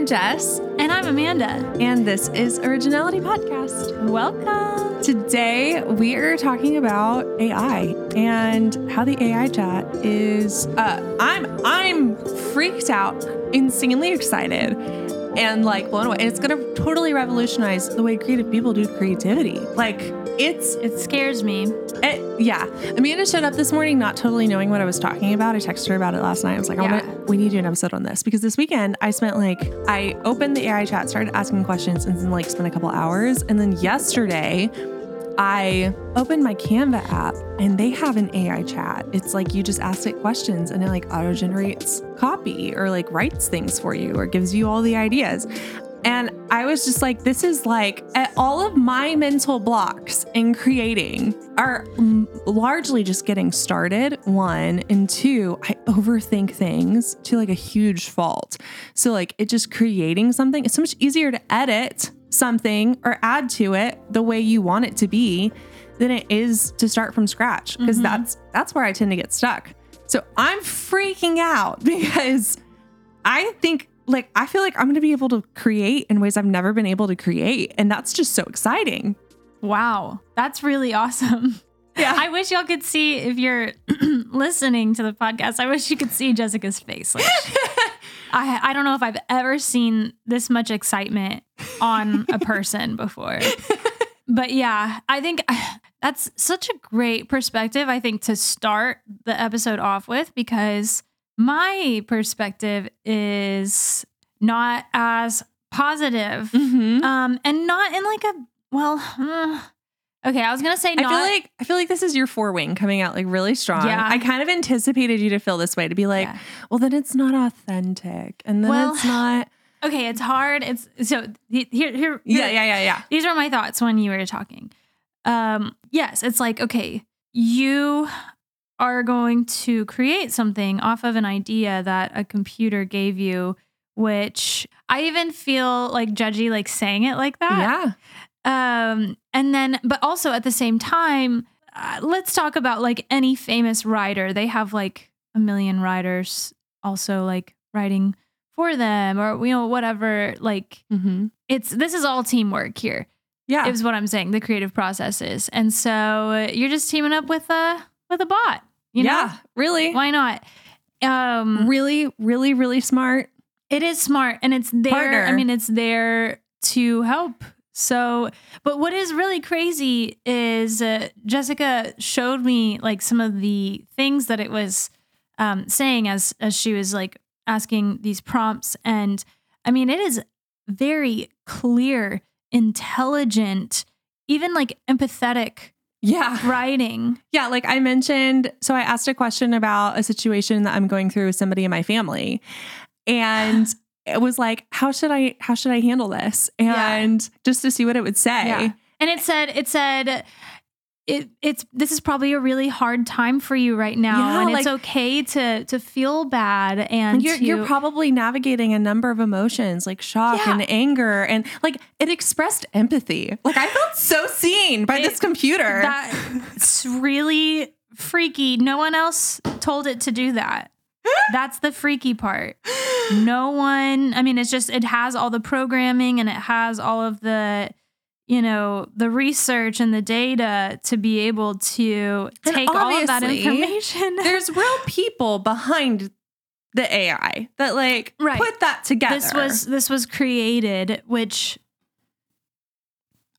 I'm Jess, And I'm Amanda. and this is Originality Podcast. Welcome. Today we are talking about AI and how the AI chat is. Uh, I'm I'm freaked out, insanely excited, and like blown away. And it's gonna totally revolutionize the way creative people do creativity. Like it's It scares me. It, yeah. Amanda showed up this morning not totally knowing what I was talking about. I texted her about it last night. I was like, I Yeah. wanna, we need to do an episode on this because this weekend I spent like, I opened the AI chat, started asking questions, and then like spent a couple hours. And then yesterday, I opened my Canva app and they have an AI chat. It's like you just ask it questions and it like auto generates copy or like writes things for you or gives you all the ideas. And I was just like, this is like at all of my mental blocks in creating are largely just getting started. One and two, I overthink things to like a huge fault. So, like, it just creating something, it's so much easier to edit something or add to it the way you want it to be than it is to start from scratch because mm-hmm. that's that's where I tend to get stuck. So I'm freaking out because I think like I feel like I'm going to be able to create in ways I've never been able to create and that's just so exciting. Wow. That's really awesome. Yeah. I wish y'all could see if you're listening to the podcast. I wish you could see Jessica's face. Like, I I don't know if I've ever seen this much excitement on a person before. But yeah, I think that's such a great perspective I think to start the episode off with because my perspective is not as positive Mhm. um and not in like a well okay i was gonna say I not feel like I feel like this is your four wing coming out like really strong. Yeah. I kind of anticipated you to feel this way to be like, Yeah. well then it's not authentic and then Well, it's not okay it's hard it's so he- here here Yeah, yeah, yeah, yeah. these are my thoughts when you were talking um yes it's like okay you are going to create something off of an idea that a computer gave you which i even feel like judgy like saying it like that Yeah. um and then but also at the same time uh, let's talk about like any famous writer they have like a million writers also like writing for them or you know whatever like Mhm. it's this is all teamwork here Yeah. is what i'm saying the creative process is and so uh, you're just teaming up with a with a bot you know yeah, really. why not um Really, really, really smart. it is smart and it's there. Partner. I mean, it's there to help. So, but what is really crazy is uh, Jessica showed me like some of the things that it was um, saying as as she was like asking these prompts, and I mean, it is very clear, intelligent, even like empathetic Yeah. writing. Yeah, like I mentioned, so I asked a question about a situation that I'm going through with somebody in my family. And it was like, how should I how should I handle this? Yeah. And just to see what it would say. Yeah. And it said, it said, it, it's this is probably a really hard time for you right now, Yeah, and it's okay to to feel bad and And you're, to, you're probably navigating a number of emotions like shock Yeah. and anger and like it expressed empathy. Like I felt so seen by It- this computer. that's really freaky. No one else told it to do that. That's the freaky part. No one. I mean, it's just it has all the programming and it has all of the you know the research and the data to be able to take all of that information. There's real people behind the AI that like Right. put that together. this was this was created which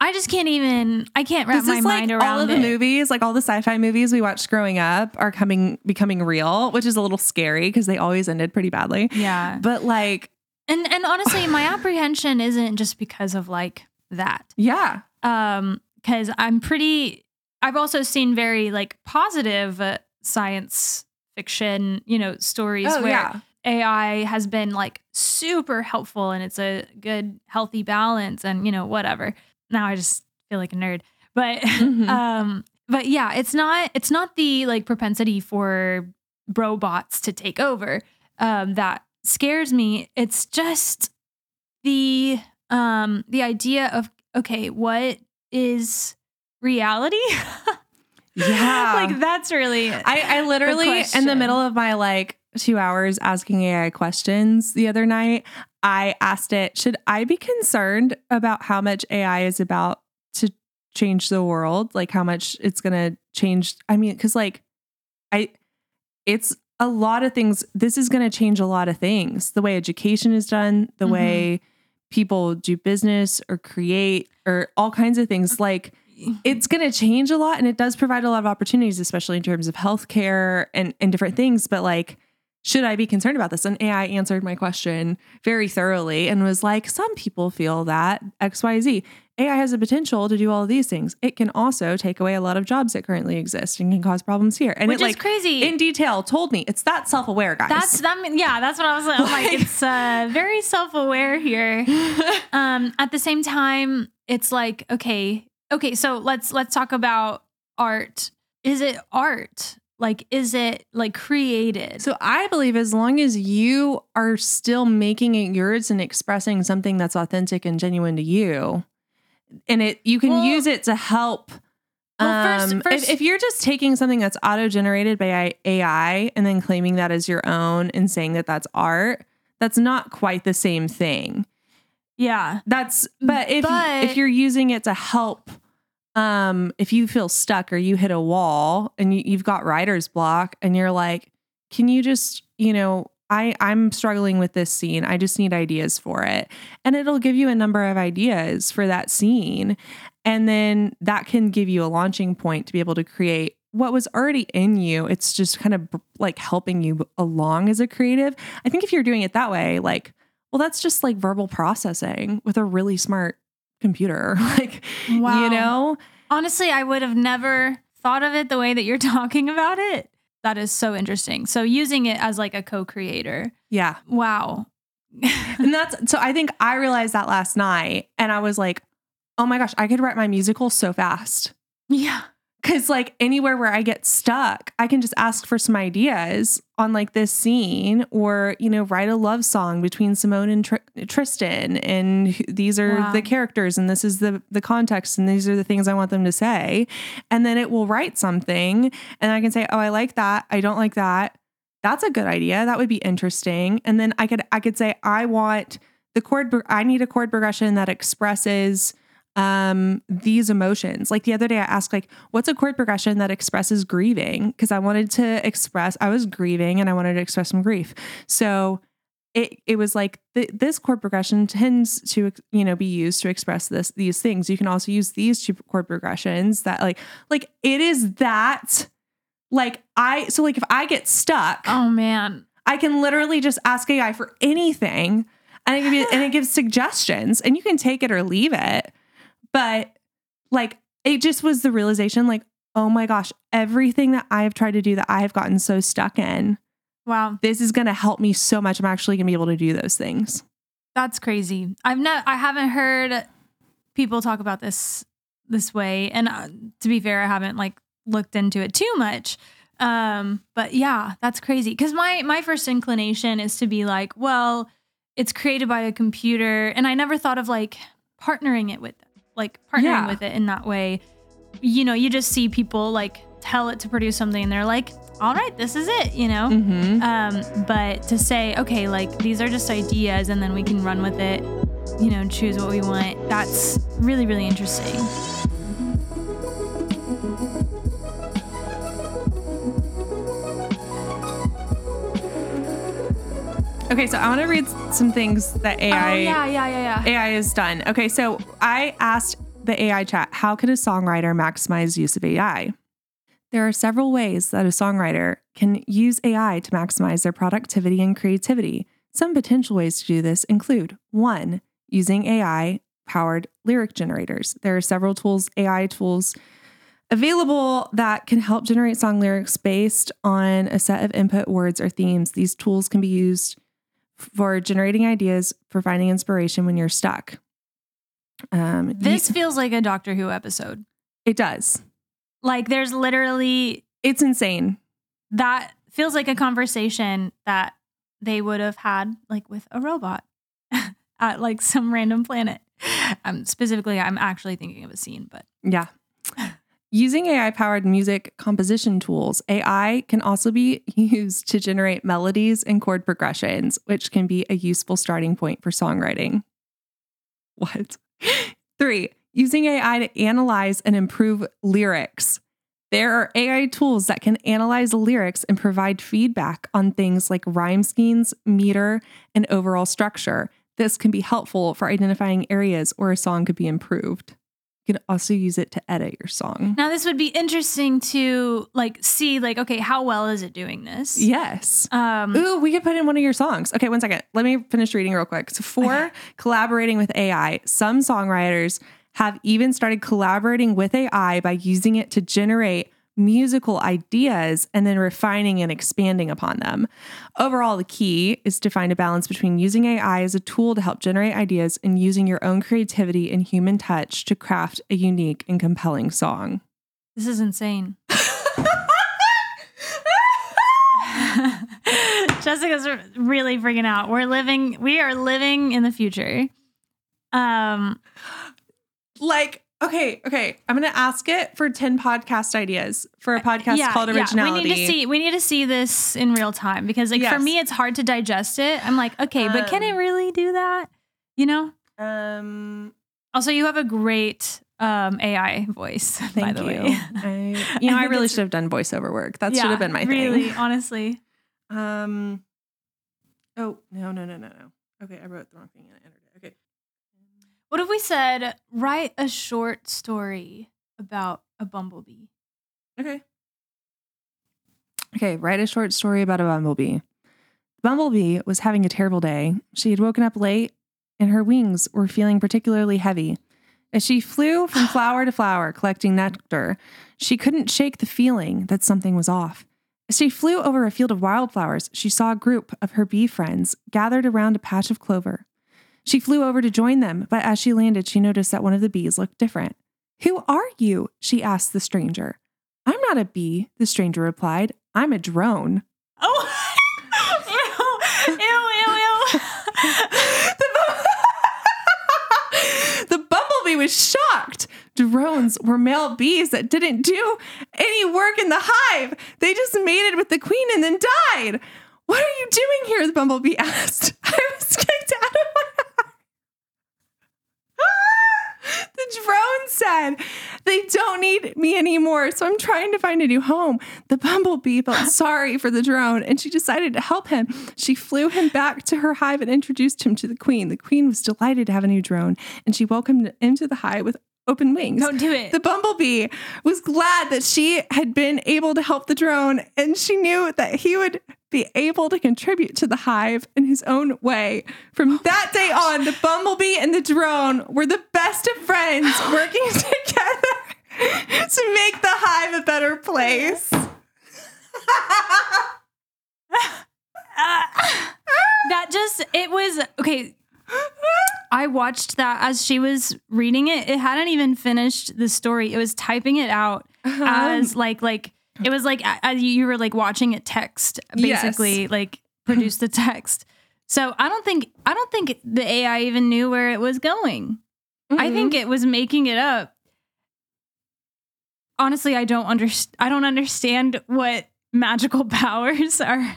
i just can't even i can't wrap This my is like mind around all of the it. movies, like all the sci-fi movies we watched growing up, are coming becoming real, which is a little scary because they always ended pretty badly. yeah But like, and and honestly my apprehension isn't just because of like that. Yeah, um because i'm pretty i've also seen very like positive uh, science fiction you know stories oh where yeah, ai has been like super helpful and it's a good healthy balance and you know whatever. Now i just feel like a nerd but Mhm. um but yeah it's not it's not the like propensity for robots to take over um that scares me. It's just the um the idea of okay what is reality Yeah. like that's really I, I literally in the middle of my like two hours asking AI questions the other night, I asked it, should I be concerned about how much AI is about to change the world? Like how much it's going to change? I mean, because like, I, it's a lot of things. This is going to change a lot of things. The way education is done, the Mhm. way people do business or create, or all kinds of things. Like, it's going to change a lot and it does provide a lot of opportunities especially in terms of healthcare and and different things but like should i be concerned about this and ai answered my question very thoroughly and was like some people feel that xyz ai has the potential to do all of these things it can also take away a lot of jobs that currently exist and can cause problems here and Which it is like crazy. in detail told me it's that self-aware guys That's that. mean- Yeah, that's what I was like. Like, Like- it's uh, very self-aware here. Um, at the same time, it's like, okay, okay. So let's let's talk about art. Is it art? Like, is it like created? So I believe as long as you are still making it yours and expressing something that's authentic and genuine to you, and it you can Well- use it to help. Well, first- um, first- if, if you're just taking something that's auto generated by AI and then claiming that as your own and saying that that's art, that's not quite the same thing. yeah, That's but if But- if you're using it to help um if you feel stuck or you hit a wall and you, you've got writer's block and you're like can you just you know I I'm struggling with this scene. I just need ideas for it. And it'll give you a number of ideas for that scene. And then that can give you a launching point to be able to create what was already in you. It's just kind of like helping you along as a creative. I think if you're doing it that way like well, that's just like verbal processing with a really smart computer. like, Wow. you know, honestly, I would have never thought of it the way that you're talking about it. That is so interesting. So using it as like a co-creator. yeah. Wow. And that's so I think I realized that last night and I was like, oh my gosh, I could write my musical so fast. yeah. Cause like anywhere where I get stuck, I can just ask for some ideas on like this scene or, you know, write a love song between Simone and Tr- Tristan. And these are Wow. the characters and this is the, the context and these are the things I want them to say. And then it will write something and I can say, oh, I like that. I don't like that. That's a good idea. That would be interesting. And then I could, I could say, I want the chord, I need a chord progression that expresses um these emotions like the other day i asked like what's a chord progression that expresses grieving because i wanted to express i was grieving and i wanted to express some grief so it it was like th- this chord progression tends to you know be used to express this these things you can also use these two chord progressions that like like it is that like i so like if i get stuck Oh man. I can literally just ask AI for anything and it, you, and it gives suggestions and you can take it or leave it. But like it just was the realization like, oh my gosh, everything that I've tried to do that I have gotten so stuck in, Wow. this is going to help me so much. I'm actually going to be able to do those things. That's crazy. I've not I haven't heard people talk about this this way and uh, to be fair I haven't like looked into it too much. Um but yeah, that's crazy cuz my my first inclination is to be like, well, it's created by a computer and I never thought of like partnering it with like partnering Yeah. with it in that way. You know, you just see people like tell it to produce something and they're like, "All right, this is it," you know? Mm-hmm. Um, but to say, okay, like these are just ideas and then we can run with it, you know, choose what we want, that's really, really interesting. Okay, so I want to read some things that AI oh, yeah, yeah, yeah, yeah. AI is done. Okay, so I asked the AI chat, how could a songwriter maximize use of AI? There are several ways that a songwriter can use AI to maximize their productivity and creativity. Some potential ways to do this include one, using AI powered lyric generators. There are several tools, AI tools available that can help generate song lyrics based on a set of input words or themes. These tools can be used for generating ideas, for finding inspiration when you're stuck. Um, This you- feels like a Doctor Who episode. it does. Like there's literally It's insane. that feels like a conversation that they would have had like with a robot at like some random planet. Um, specifically, I'm actually thinking of a scene, but Yeah. Using AI powered music composition tools, AI can also be used to generate melodies and chord progressions, which can be a useful starting point for songwriting. What? Three, using AI to analyze and improve lyrics. There are AI tools that can analyze lyrics and provide feedback on things like rhyme schemes, meter, and overall structure. This can be helpful for identifying areas where a song could be improved. You can also use it to edit your song. Now this would be interesting to like see like okay, how well is it doing this? Yes. Um Ooh, we could put in one of your songs. Okay, one second. Let me finish reading real quick. So, for collaborating with AI, some songwriters have even started collaborating with AI by using it to generate musical ideas and then refining and expanding upon them. Overall, the key is to find a balance between using AI as a tool to help generate ideas and using your own creativity and human touch to craft a unique and compelling song. this is insane. Jessica's really freaking out. We're living we are living in the future. Um Like, okay, okay. I'm gonna ask it for 10 podcast ideas for a podcast called Originality. We need to see we need to see this in real time because like for me it's hard to digest it. I'm like, okay, but can it Um, really do that? You know? Um Also, you have a great um AI voice, by the you. way. I, you know, I think really should have done voiceover work. That should have been my really, thing. honestly. Um Oh, no, no, no, no, no. Okay, I wrote the wrong thing and I entered. What if we said write a short story about a bumblebee? Okay. Okay, write a short story about a bumblebee. Bumblebee was having a terrible day. She had woken up late and her wings were feeling particularly heavy. As she flew from flower to flower collecting nectar, she couldn't shake the feeling that something was off. As she flew over a field of wildflowers, she saw a group of her bee friends gathered around a patch of clover. She flew over to join them, but as she landed, she noticed that one of the bees looked different. Who are you? she asked the stranger. I'm not a bee, the stranger replied. I'm a drone. Oh, ew, ew, ew, ew. the bumblebee was shocked. Drones were male bees that didn't do any work in the hive. They just mated with the queen and then died. What are you doing here? The bumblebee asked. I was kicked out of my hive. the drone said, They don't need me anymore, so I'm trying to find a new home. The bumblebee felt sorry for the drone and she decided to help him. She flew him back to her hive and introduced him to the queen. The queen was delighted to have a new drone and she welcomed him into the hive with open wings. Don't do it. The bumblebee was glad that she had been able to help the drone, and she knew that he would be able to contribute to the hive in his own way. From that day on, the bumblebee and the drone were the best of friends, working together to make the hive a better place. that just it was okay. I watched that as she was reading it. It hadn't even finished the story. It was typing it out Uh-huh. as like like it was like as you were like watching it text basically Yes. like produce the text. So I don't think I don't think the AI even knew where it was going. I Mhm. think it was making it up. Honestly, I don't understand. I don't understand what magical powers are.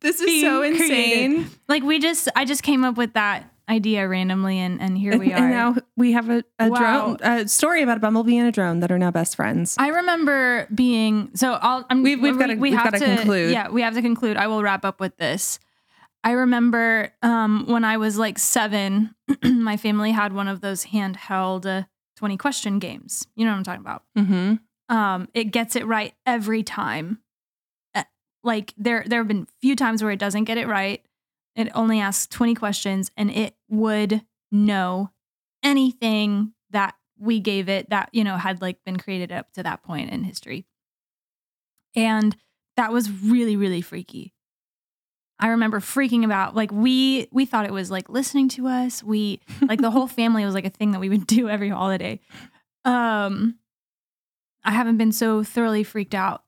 this is so being created. insane. Like we just, I just came up with that idea randomly, and and here we are. and now we have a, a Wow. drone, a story about a bumblebee and a drone that are now best friends. I remember being so. I'll. I'm, We've- we've gotta- we've have gotta to conclude. Yeah, we have to conclude. I will wrap up with this. I remember um, when I was like seven, my family had one of those handheld uh, twenty question games. You know what I'm talking about. Mm-hmm. um, it gets it right every time. Uh, Like there, there have been few times where it doesn't get it right. It only asks 20 questions and it would know anything that we gave it that, you know, had like been created up to that point in history. And that was really, really freaky. I remember freaking about like we we thought it was like listening to us. We like the whole family was like a thing that we would do every holiday. Um I haven't been so thoroughly freaked out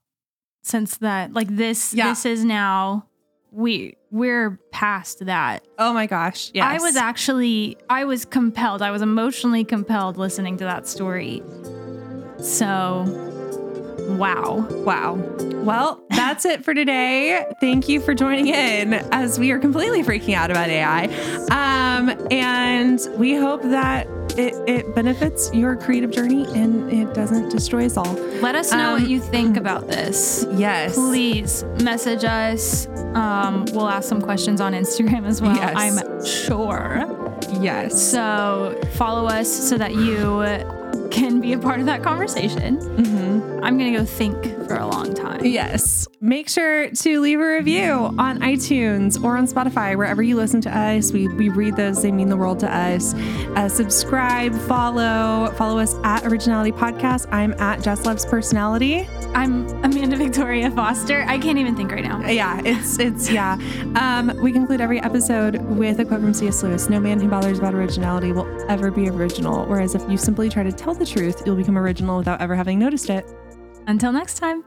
since that. Like this Yeah. this is now we we're past that. Oh my gosh. Yes. I was actually I was compelled. I was emotionally compelled listening to that story So, wow. Wow. Well, that's it for today. Thank you for joining in as we are completely freaking out about AI. Um, and we hope that it, it benefits your creative journey and it doesn't destroy us all. Let us know Um, what you think about this. Yes. Please message us. Um, we'll ask some questions on Instagram as well. Yes. I'm sure. Yes. So follow us so that you can be a part of that conversation. Mhm. I'm gonna go think for a long time. Yes. Make sure to leave a review on iTunes or on Spotify, wherever you listen to us. We, we read those, they mean the world to us. Uh, subscribe, follow, follow us at Originality Podcast. I'm at Jess Loves Personality. I'm Amanda Victoria Foster. I can't even think right now. Yeah, it's, it's, yeah. Um, we conclude every episode with a quote from C.S. Lewis No man who bothers about originality will ever be original. Whereas if you simply try to tell the truth, you'll become original without ever having noticed it. Until next time.